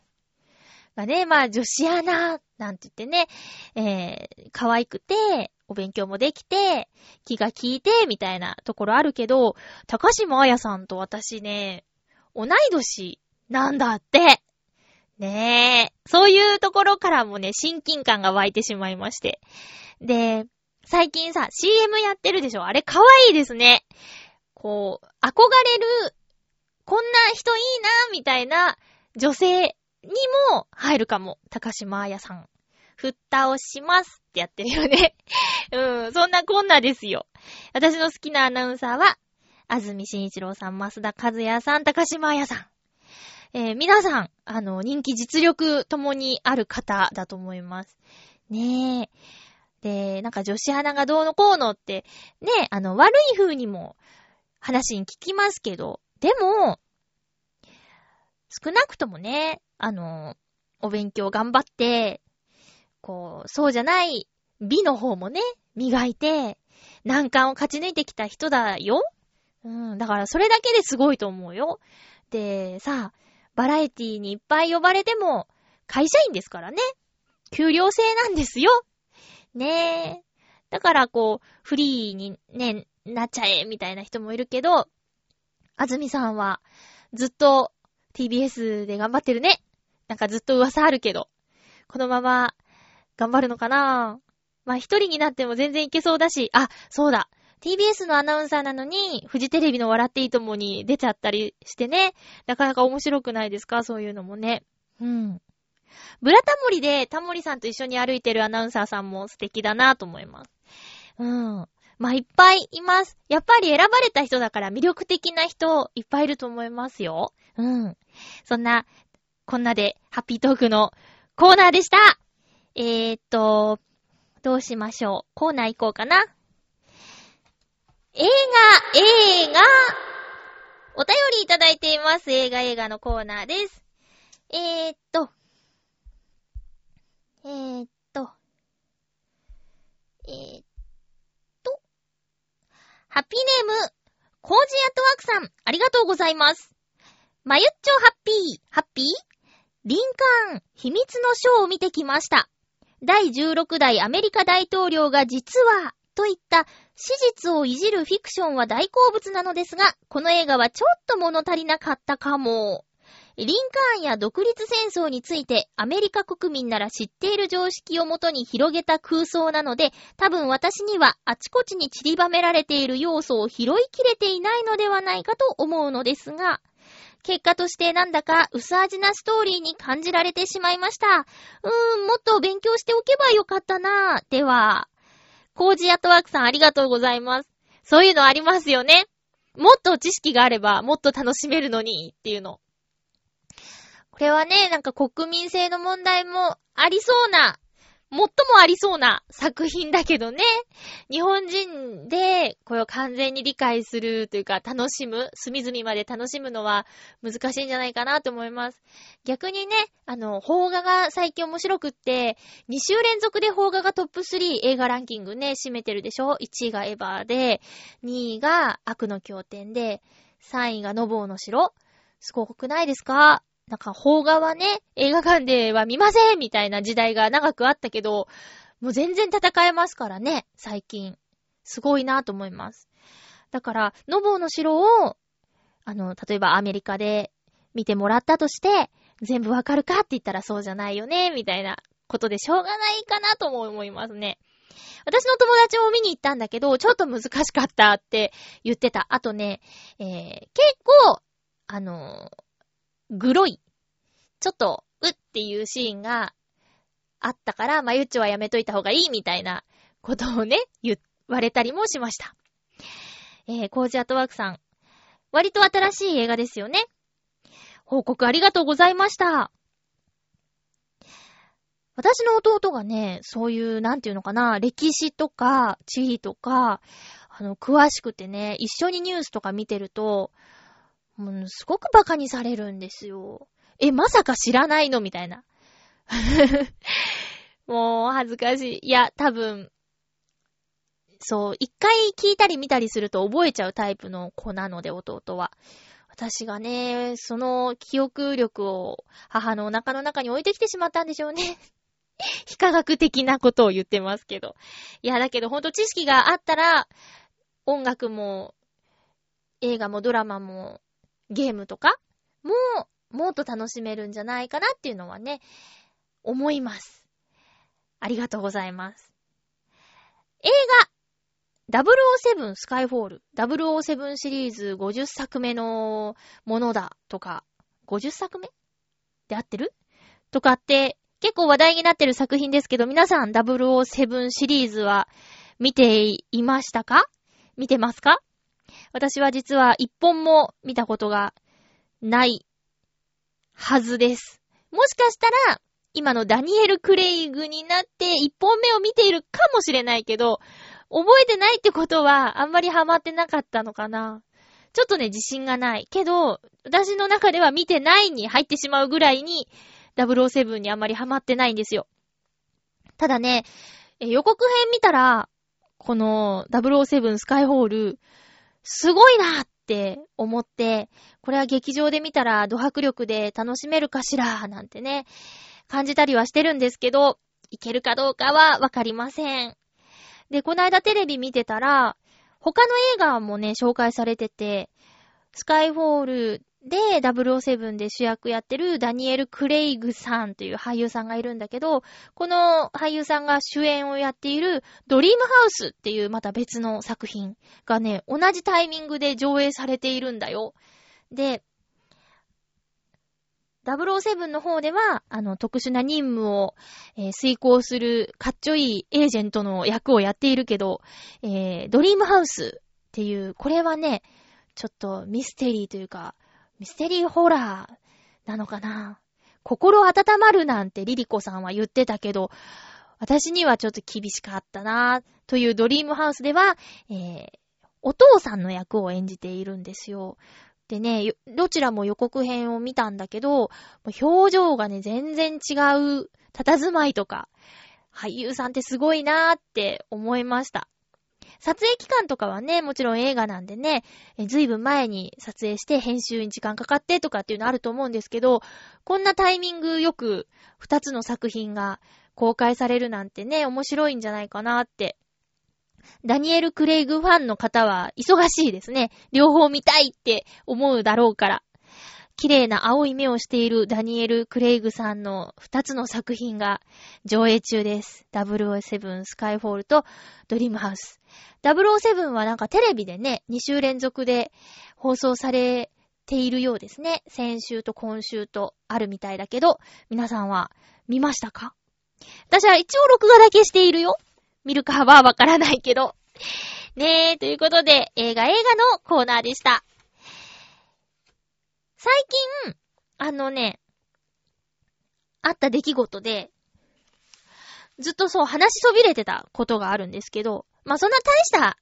がね、まあ女子アナなんて言ってね、えー、可愛くて、お勉強もできて、気が利いて、みたいなところあるけど、高島彩さんと私ね、同い年なんだって。ねえ。そういうところからもね、親近感が湧いてしまいまして。で、最近さ、CM やってるでしょ？あれ可愛いですね。こう、憧れる、こんな人いいな、みたいな女性にも入るかも。高島彩さん。蓋をしますってやってるよね。うん、そんなこんなですよ。私の好きなアナウンサーは、安住紳一郎さん、増田和也さん、高島彩さん。えー、皆さん、あの、人気実力ともにある方だと思います。ねえ。で、なんか女子アナがどうのこうのって、ねえ、あの、悪い風にも話に聞きますけど、でも、少なくともね、あの、お勉強頑張って、こう、そうじゃない美の方もね、磨いて、難関を勝ち抜いてきた人だよ。うん、だからそれだけですごいと思うよ。で、さ、バラエティにいっぱい呼ばれても、会社員ですからね。給料制なんですよ。ねえ。だからこう、フリーにね、なっちゃえ、みたいな人もいるけど、あずみさんは、ずっと TBS で頑張ってるね。なんかずっと噂あるけど、このまま頑張るのかなまあ一人になっても全然いけそうだし、あ、そうだ。TBS のアナウンサーなのに、フジテレビの笑っていいともに出ちゃったりしてね、なかなか面白くないですか？そういうのもね。うん。ブラタモリでタモリさんと一緒に歩いてるアナウンサーさんも素敵だなと思います。うん。まあ、いっぱいいます。やっぱり選ばれた人だから魅力的な人いっぱいいると思いますよ。うん。そんな、こんなでハッピートークのコーナーでした。えー、っと、どうしましょう。コーナー行こうかな。映画、映画お便りいただいています。映画、映画のコーナーです。えー、っと、えー、っと、えー、っと、ハッピーネーム、コージアットワークさん、ありがとうございます。まゆっちょハッピー、ハッピー？リンカーン、秘密のショーを見てきました。第16代アメリカ大統領が実は、といった史実をいじるフィクションは大好物なのですが、この映画はちょっと物足りなかったかも。リンカーンや独立戦争についてアメリカ国民なら知っている常識をもとに広げた空想なので、多分私にはあちこちに散りばめられている要素を拾いきれていないのではないかと思うのですが、結果としてなんだか薄味なストーリーに感じられてしまいました。うーん、もっと勉強しておけばよかったなでは、コージアトワークさんありがとうございます。そういうのありますよね。もっと知識があればもっと楽しめるのにっていうの。これはね、なんか国民性の問題もありそうな最もありそうな作品だけどね。日本人で、これを完全に理解するというか、楽しむ、隅々まで楽しむのは難しいんじゃないかなと思います。逆にね、あの、邦画が最近面白くって、2週連続で邦画がトップ3映画ランキングね、占めてるでしょ ?1 位がエヴァーで、2位が悪の経典で、3位がノボーの城。すごくないですか？なんか、邦画はね、映画館では見ませんみたいな時代が長くあったけど、もう全然戦えますからね、最近。すごいなと思います。だから、ノボーの城を、あの、例えばアメリカで見てもらったとして、全部わかるかって言ったらそうじゃないよね、みたいなことでしょうがないかなとも思いますね。私の友達も見に行ったんだけど、ちょっと難しかったって言ってた。あとね、えー、結構、あのグロい。ちょっと、うっていうシーンがあったから、まゆっちょはやめといた方がいいみたいなことをね、言われたりもしました。えー、コージアットワークさん。割と新しい映画ですよね。報告ありがとうございました。私の弟がね、そういう、なんていうのかな、歴史とか、地理とか、あの、詳しくてね、一緒にニュースとか見てると、もうすごく馬鹿にされるんですよ。え、まさか知らないの？みたいな。もう、恥ずかしい。いや、多分、そう、一回聞いたり見たりすると覚えちゃうタイプの子なので、弟は。私がね、その記憶力を母のお腹の中に置いてきてしまったんでしょうね。非科学的なことを言ってますけど。いや、だけどほんと知識があったら、音楽も、映画もドラマも、ゲームとかも、もっと楽しめるんじゃないかなっていうのはね、思います。ありがとうございます。映画、007スカイフォール、007シリーズ50作目のものだとか、50作目？で合ってる？とかって結構話題になってる作品ですけど、皆さん007シリーズは見ていましたか？見てますか？私は実は一本も見たことがないはずです。もしかしたら、今のダニエル・クレイグになって一本目を見ているかもしれないけど、覚えてないってことはあんまりハマってなかったのかな。ちょっとね、自信がない。けど、私の中では見てないに入ってしまうぐらいに、007にあんまりハマってないんですよ。ただね、予告編見たら、この007スカイホール、すごいなって思って、これは劇場で見たらド迫力で楽しめるかしら、なんてね、感じたりはしてるんですけど、いけるかどうかはわかりません。で、この間テレビ見てたら、他の映画もね、紹介されてて、スカイフォールで、007で主役やってるダニエル・クレイグさんという俳優さんがいるんだけど、この俳優さんが主演をやっているドリームハウスっていうまた別の作品がね、同じタイミングで上映されているんだよ。で、007の方では、あの、特殊な任務を、えー、遂行する、かっちょいいエージェントの役をやっているけど、えー、ドリームハウスっていう、これはね、ちょっとミステリーというか、ミステリーホラーなのかな？心温まるなんてリリコさんは言ってたけど、私にはちょっと厳しかったなというドリームハウスでは、えー、お父さんの役を演じているんですよ。でね、どちらも予告編を見たんだけど、表情がね、全然違う、佇まいとか、俳優さんってすごいなーって思いました。撮影期間とかはね、もちろん映画なんでね、えずいぶん前に撮影して編集に時間かかってとかっていうのあると思うんですけど、こんなタイミングよく二つの作品が公開されるなんてね、面白いんじゃないかなって。ダニエル・クレイグファンの方は忙しいですね。両方見たいって思うだろうから。綺麗な青い目をしているダニエル・クレイグさんの二つの作品が上映中です。007スカイフォールとドリームハウス。007はなんかテレビでね、2週連続で放送されているようですね。先週と今週とあるみたいだけど、皆さんは見ましたか？私は一応録画だけしているよ。見るかはわからないけど。ねえ、ということで、映画映画のコーナーでした。最近、あのね、あった出来事で、ずっとそう話しそびれてたことがあるんですけど、まあ、そんな大した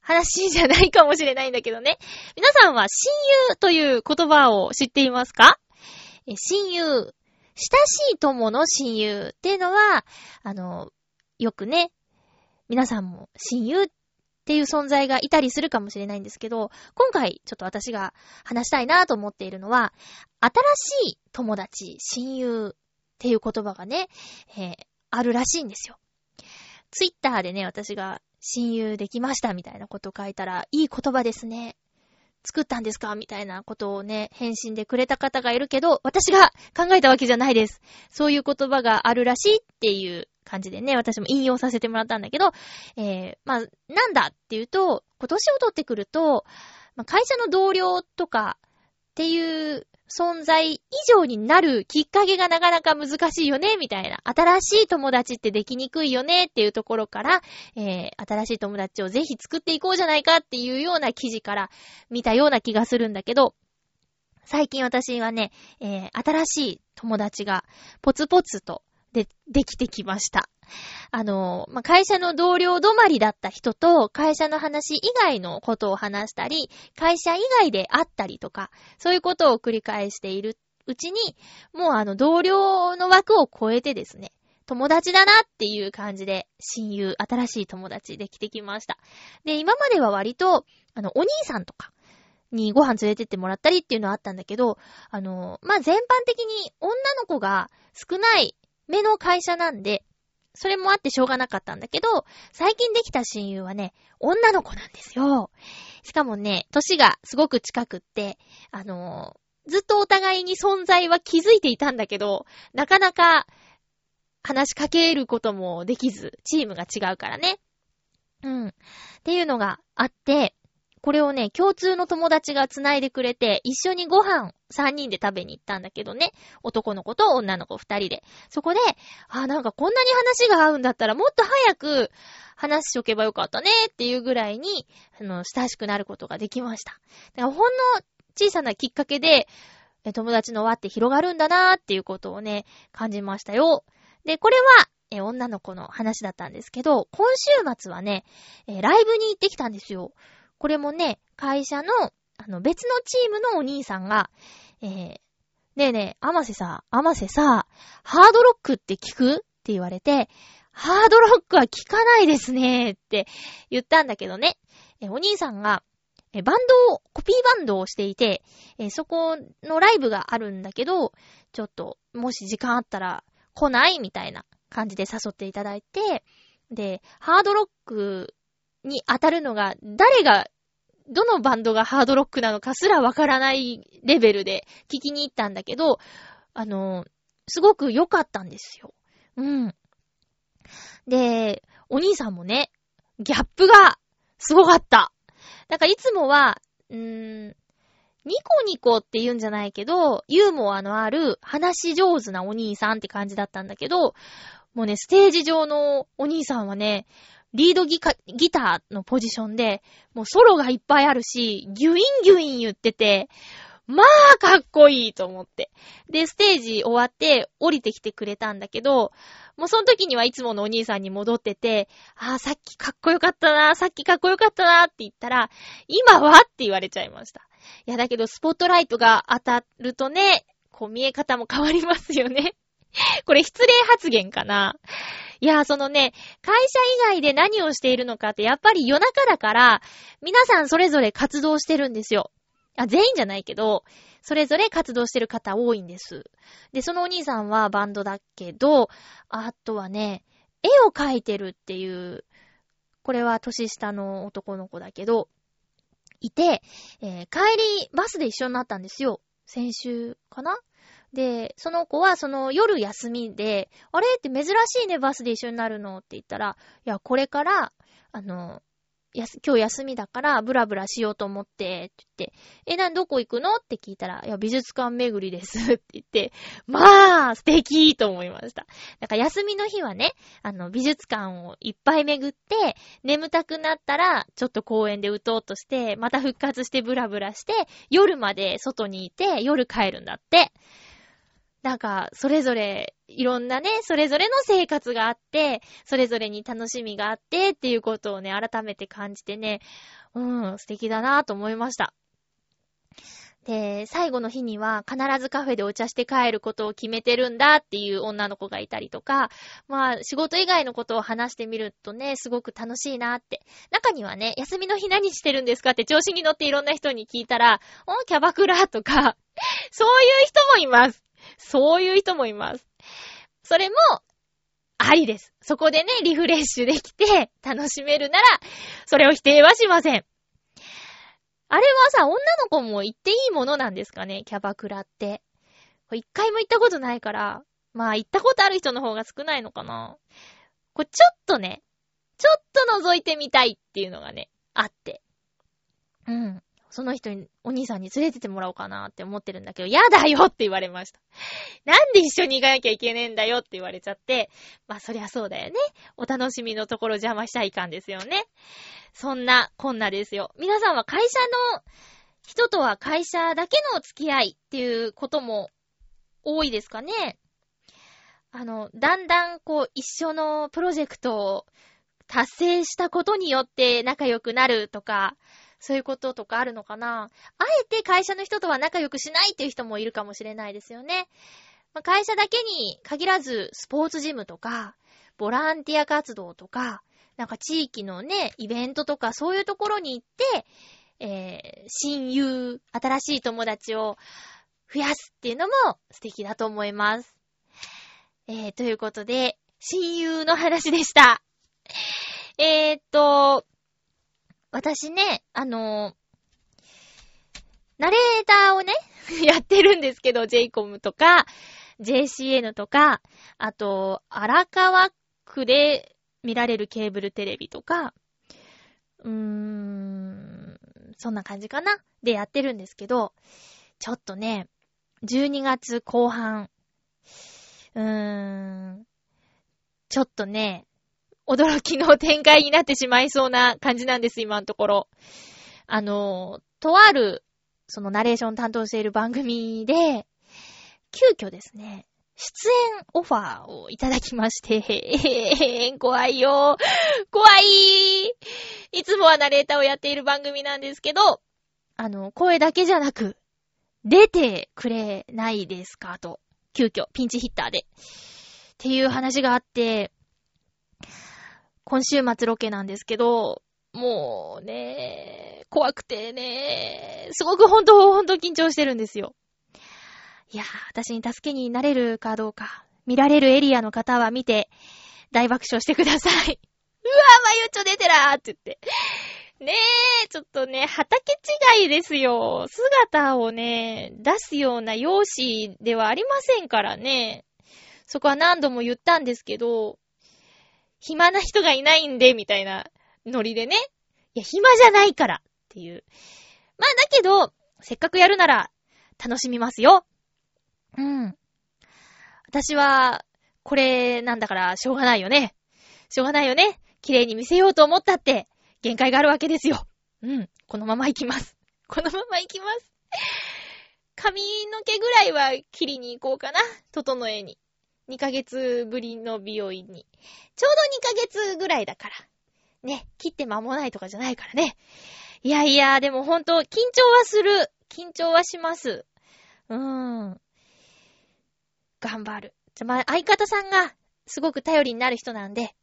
話じゃないかもしれないんだけどね。皆さんは親友という言葉を知っていますか？親友、親しい友の親友っていうのは、あの、よくね、皆さんも親友っっていう存在がいたりするかもしれないんですけど、今回ちょっと私が話したいなと思っているのは、新しい友達、親友っていう言葉がね、えー、あるらしいんですよ。ツイッターでね、私が親友できましたみたいなこと書いたら、いい言葉ですね。作ったんですか？みたいなことをね、返信でくれた方がいるけど、私が考えたわけじゃないです。そういう言葉があるらしいっていう感じでね、私も引用させてもらったんだけど、えー、まあ、なんだっていうと、今年を取ってくると、まあ、会社の同僚とかっていう存在以上になるきっかけがなかなか難しいよね、みたいな。新しい友達ってできにくいよねっていうところから、えー、新しい友達をぜひ作っていこうじゃないかっていうような記事から見たような気がするんだけど、最近私はね、えー、新しい友達がポツポツとで、できてきました。あの、まあ、会社の同僚止まりだった人と、会社の話以外のことを話したり、会社以外で会ったりとか、そういうことを繰り返しているうちに、もうあの同僚の枠を超えてですね、友達だなっていう感じで、親友、新しい友達できてきました。で、今までは割と、あの、お兄さんとかにご飯連れてってもらったりっていうのはあったんだけど、あの、まあ、全般的に女の子が少ない目の会社なんで、それもあってしょうがなかったんだけど、最近できた親友はね、女の子なんですよ。しかもね、歳がすごく近くって、あのずっとお互いに存在は気づいていたんだけど、なかなか話しかけることもできず、チームが違うからね。うん。っていうのがあって、これをね、共通の友達が繋いでくれて、一緒にご飯3人で食べに行ったんだけどね。男の子と女の子2人で。そこで、あ、なんかこんなに話が合うんだったらもっと早く話しとけばよかったねっていうぐらいに、あの、親しくなることができました。だからほんの小さなきっかけで、友達の輪って広がるんだなーっていうことをね、感じましたよ。で、これは、え、女の子の話だったんですけど、今週末はね、え、ライブに行ってきたんですよ。これもね、会社の、あの、別のチームのお兄さんが、えー、ねえねえ、あませさ、あませさ、ハードロックって聞く？って言われて、ハードロックは聞かないですねって言ったんだけどね。え、お兄さんが、え、バンドを、コピーバンドをしていて、え、そこのライブがあるんだけど、ちょっと、もし時間あったら、来ないみたいな感じで誘っていただいて、で、ハードロックに当たるのが、誰が、どのバンドがハードロックなのかすらわからないレベルで聞きに行ったんだけど、あの、すごく良かったんですよ。うん。で、お兄さんもね、ギャップがすごかった。だからいつもは、うーん、ニコニコって言うんじゃないけど、ユーモアのある、話上手なお兄さんって感じだったんだけど、もうね、ステージ上のお兄さんはね、リードギギターのポジションで、もうソロがいっぱいあるし、ギュインギュイン言ってて、まあ、かっこいいと思って。で、ステージ終わって降りてきてくれたんだけど、もうその時にはいつものお兄さんに戻ってて、ああ、さっきかっこよかったな、さっきかっこよかったなって言ったら、今はって言われちゃいました。いや、だけどスポットライトが当たるとね、こう見え方も変わりますよね。これ失礼発言かないや、そのね、会社以外で何をしているのかってやっぱり夜中だから、皆さんそれぞれ活動してるんですよ。あ、全員じゃないけど、それぞれ活動してる方多いんです。で、そのお兄さんはバンドだけど、あとはね、絵を描いてるっていう、これは年下の男の子だけど、いて、えー、帰りバスで一緒になったんですよ。先週かな？で、その子はその夜休みで、あれって珍しいね、バスで一緒になるのって言ったら、いや、これから、あの、やす、今日休みだから、ブラブラしようと思って、って言って、え、なんどこ行くの？って聞いたら、いや、美術館巡りですって言って、まあ、素敵と思いました。だから休みの日はね、あの、美術館をいっぱい巡って、眠たくなったら、ちょっと公園で打とうとして、また復活してブラブラして、夜まで外にいて、夜帰るんだって。なんか、それぞれ、いろんなね、それぞれの生活があって、それぞれに楽しみがあってっていうことをね、改めて感じてね、うん、素敵だなぁと思いました。で、最後の日には必ずカフェでお茶して帰ることを決めてるんだっていう女の子がいたりとか、まあ仕事以外のことを話してみるとね、すごく楽しいなって。中にはね、休みの日何してるんですかって調子に乗っていろんな人に聞いたら、おキャバクラとか、そういう人もいます。そういう人もいます。それも、ありです。そこでね、リフレッシュできて、楽しめるなら、それを否定はしません。あれはさ、女の子も行っていいものなんですかね、キャバクラって。一回も行ったことないから、まあ行ったことある人の方が少ないのかな。これちょっとね、ちょっと覗いてみたいっていうのがね、あって。うん。その人に、お兄さんに連れててもらおうかなって思ってるんだけど、やだよって言われました。なんで一緒に行かなきゃいけねえんだよって言われちゃって、まあそりゃそうだよね。お楽しみのところ邪魔しちゃいかんですよね。そんな、こんなですよ。皆さんは会社の人とは会社だけの付き合いっていうことも多いですかね。あの、だんだんこう一緒のプロジェクトを達成したことによって仲良くなるとか、そういうこととかあるのかな？あえて会社の人とは仲良くしないっていう人もいるかもしれないですよね。まあ、会社だけに限らず、スポーツジムとか、ボランティア活動とか、なんか地域のね、イベントとかそういうところに行って、えー、親友、新しい友達を増やすっていうのも素敵だと思います。えー、ということで、親友の話でした。えー、っと、私ね、あのナレーターをね、やってるんですけど、JCOM とか、JCN とか、あと、荒川区で見られるケーブルテレビとか、うーん、そんな感じかな。でやってるんですけど、ちょっとね、12月後半、うーん、ちょっとね、驚きの展開になってしまいそうな感じなんです、今のところ。あの、とある、そのナレーション担当している番組で、急遽ですね、出演オファーをいただきまして、へ へ怖いよ。怖いいつもはナレーターをやっている番組なんですけど、あの、声だけじゃなく、出てくれないですかと、急遽、ピンチヒッターで。っていう話があって、今週末ロケなんですけど、もうね、怖くてね、すごく本当、本当緊張してるんですよ。いやー、私に助けになれるかどうか、見られるエリアの方は見て、大爆笑してください。うわー、まゆちょ出てらーって言って。ねえ、ちょっとね、畑違いですよ。姿をね、出すような容姿ではありませんからね。そこは何度も言ったんですけど、暇な人がいないんで、みたいなノリでね。いや、暇じゃないからっていう。まあ、だけど、せっかくやるなら、楽しみますよ。うん。私は、これなんだから、しょうがないよね。しょうがないよね。綺麗に見せようと思ったって、限界があるわけですよ。うん。このまま行きます。このまま行きます。髪の毛ぐらいは切りに行こうかな。整えに。2ヶ月ぶりの美容院に。ちょうど2ヶ月ぐらいだから。ね、切って間もないとかじゃないからね。いやいや、でもほんと、緊張はする。緊張はします。うーん。頑張る。じゃまあ、相方さんが、すごく頼りになる人なんで、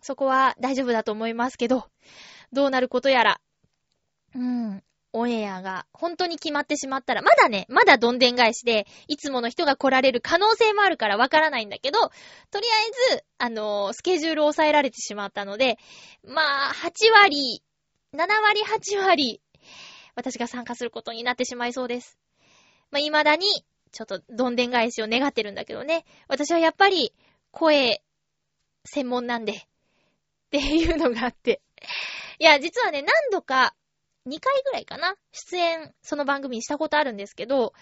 そこは大丈夫だと思いますけど、どうなることやら。うーん。オンエアが本当に決まってしまったら、まだね、まだどんでん返しで、いつもの人が来られる可能性もあるからわからないんだけど、とりあえず、あのー、スケジュールを抑えられてしまったので、まあ、8割、7割、8割、私が参加することになってしまいそうです。まあ、未だに、ちょっとどんでん返しを願ってるんだけどね。私はやっぱり、声、専門なんで、っていうのがあって。いや、実はね、何度か、2回ぐらいかな出演、その番組にしたことあるんですけど、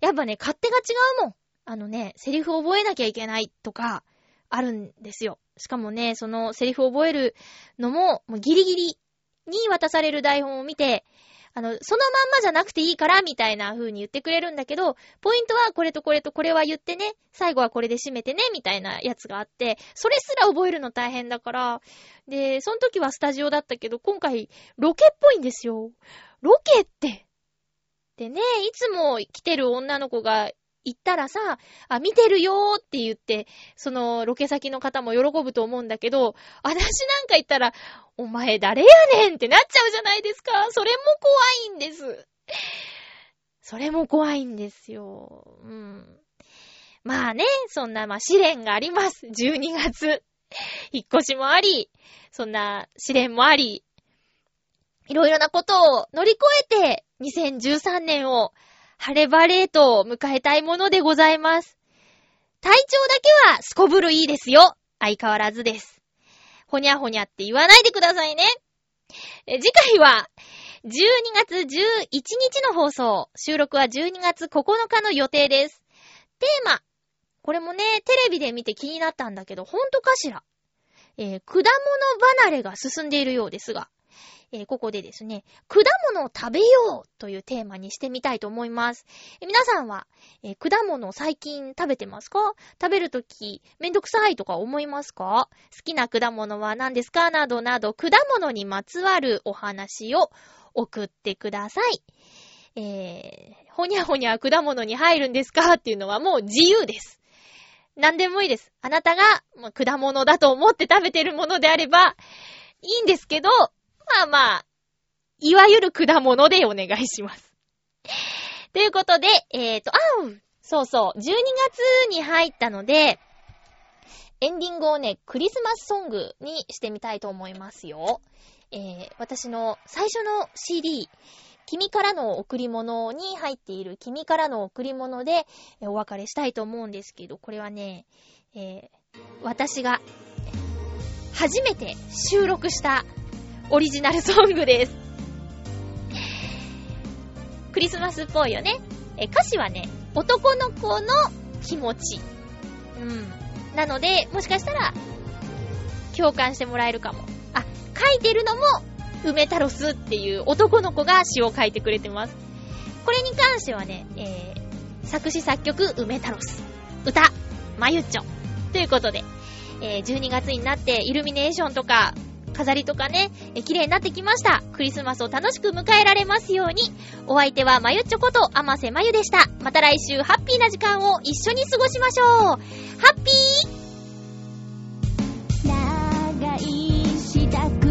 やっぱね、勝手が違うもん。あのね、セリフ覚えなきゃいけないとか、あるんですよ。しかもね、そのセリフ覚えるのも、もうギリギリに渡される台本を見て、あの、そのまんまじゃなくていいから、みたいな風に言ってくれるんだけど、ポイントはこれとこれとこれは言ってね、最後はこれで締めてね、みたいなやつがあって、それすら覚えるの大変だから、で、その時はスタジオだったけど、今回、ロケっぽいんですよ。ロケって。でね、いつも来てる女の子が行ったらさ、あ、見てるよーって言って、そのロケ先の方も喜ぶと思うんだけど、私なんか言ったら、お前誰やねんってなっちゃうじゃないですか。それも怖いんです。それも怖いんですよ。うん。まあね、そんな、まあ試練があります。12月。引っ越しもあり、そんな試練もあり、いろいろなことを乗り越えて、2013年を晴れ晴れと迎えたいものでございます。体調だけはすこぶるいいですよ。相変わらずです。ほにゃほにゃって言わないでくださいね。次回は、12月11日の放送。収録は12月9日の予定です。テーマ。これもね、テレビで見て気になったんだけど、ほんとかしら？えー、果物離れが進んでいるようですが、えー、ここでですね、果物を食べようというテーマにしてみたいと思います。えー、皆さんは、えー、果物を最近食べてますか？食べるとき、めんどくさいとか思いますか？好きな果物は何ですか？などなど、果物にまつわるお話を送ってください。えー、ほにゃほにゃ果物に入るんですか？っていうのはもう自由です。何でもいいです。あなたが、まあ、果物だと思って食べてるものであれば、いいんですけど、まあまあ、いわゆる果物でお願いします。ということで、えーと、あんそうそう、12月に入ったので、エンディングをね、クリスマスソングにしてみたいと思いますよ。えー、私の最初の CD、君からの贈り物に入っている君からの贈り物でお別れしたいと思うんですけど、これはね、えー、私が初めて収録したオリジナルソングです。クリスマスっぽいよね。え、歌詞はね、男の子の気持ち。うん。なので、もしかしたら、共感してもらえるかも。あ、書いてるのも、梅太郎スっていう男の子が詩を書いてくれてます。これに関してはね、えー、作詞作曲、梅太郎ス。歌、まゆっちょ。ということで、えー、12月になってイルミネーションとか、飾りとかね、綺麗になってきました。クリスマスを楽しく迎えられますように。お相手はまゆちょことあませまゆでした。また来週ハッピーな時間を一緒に過ごしましょう。ハッピー長い支度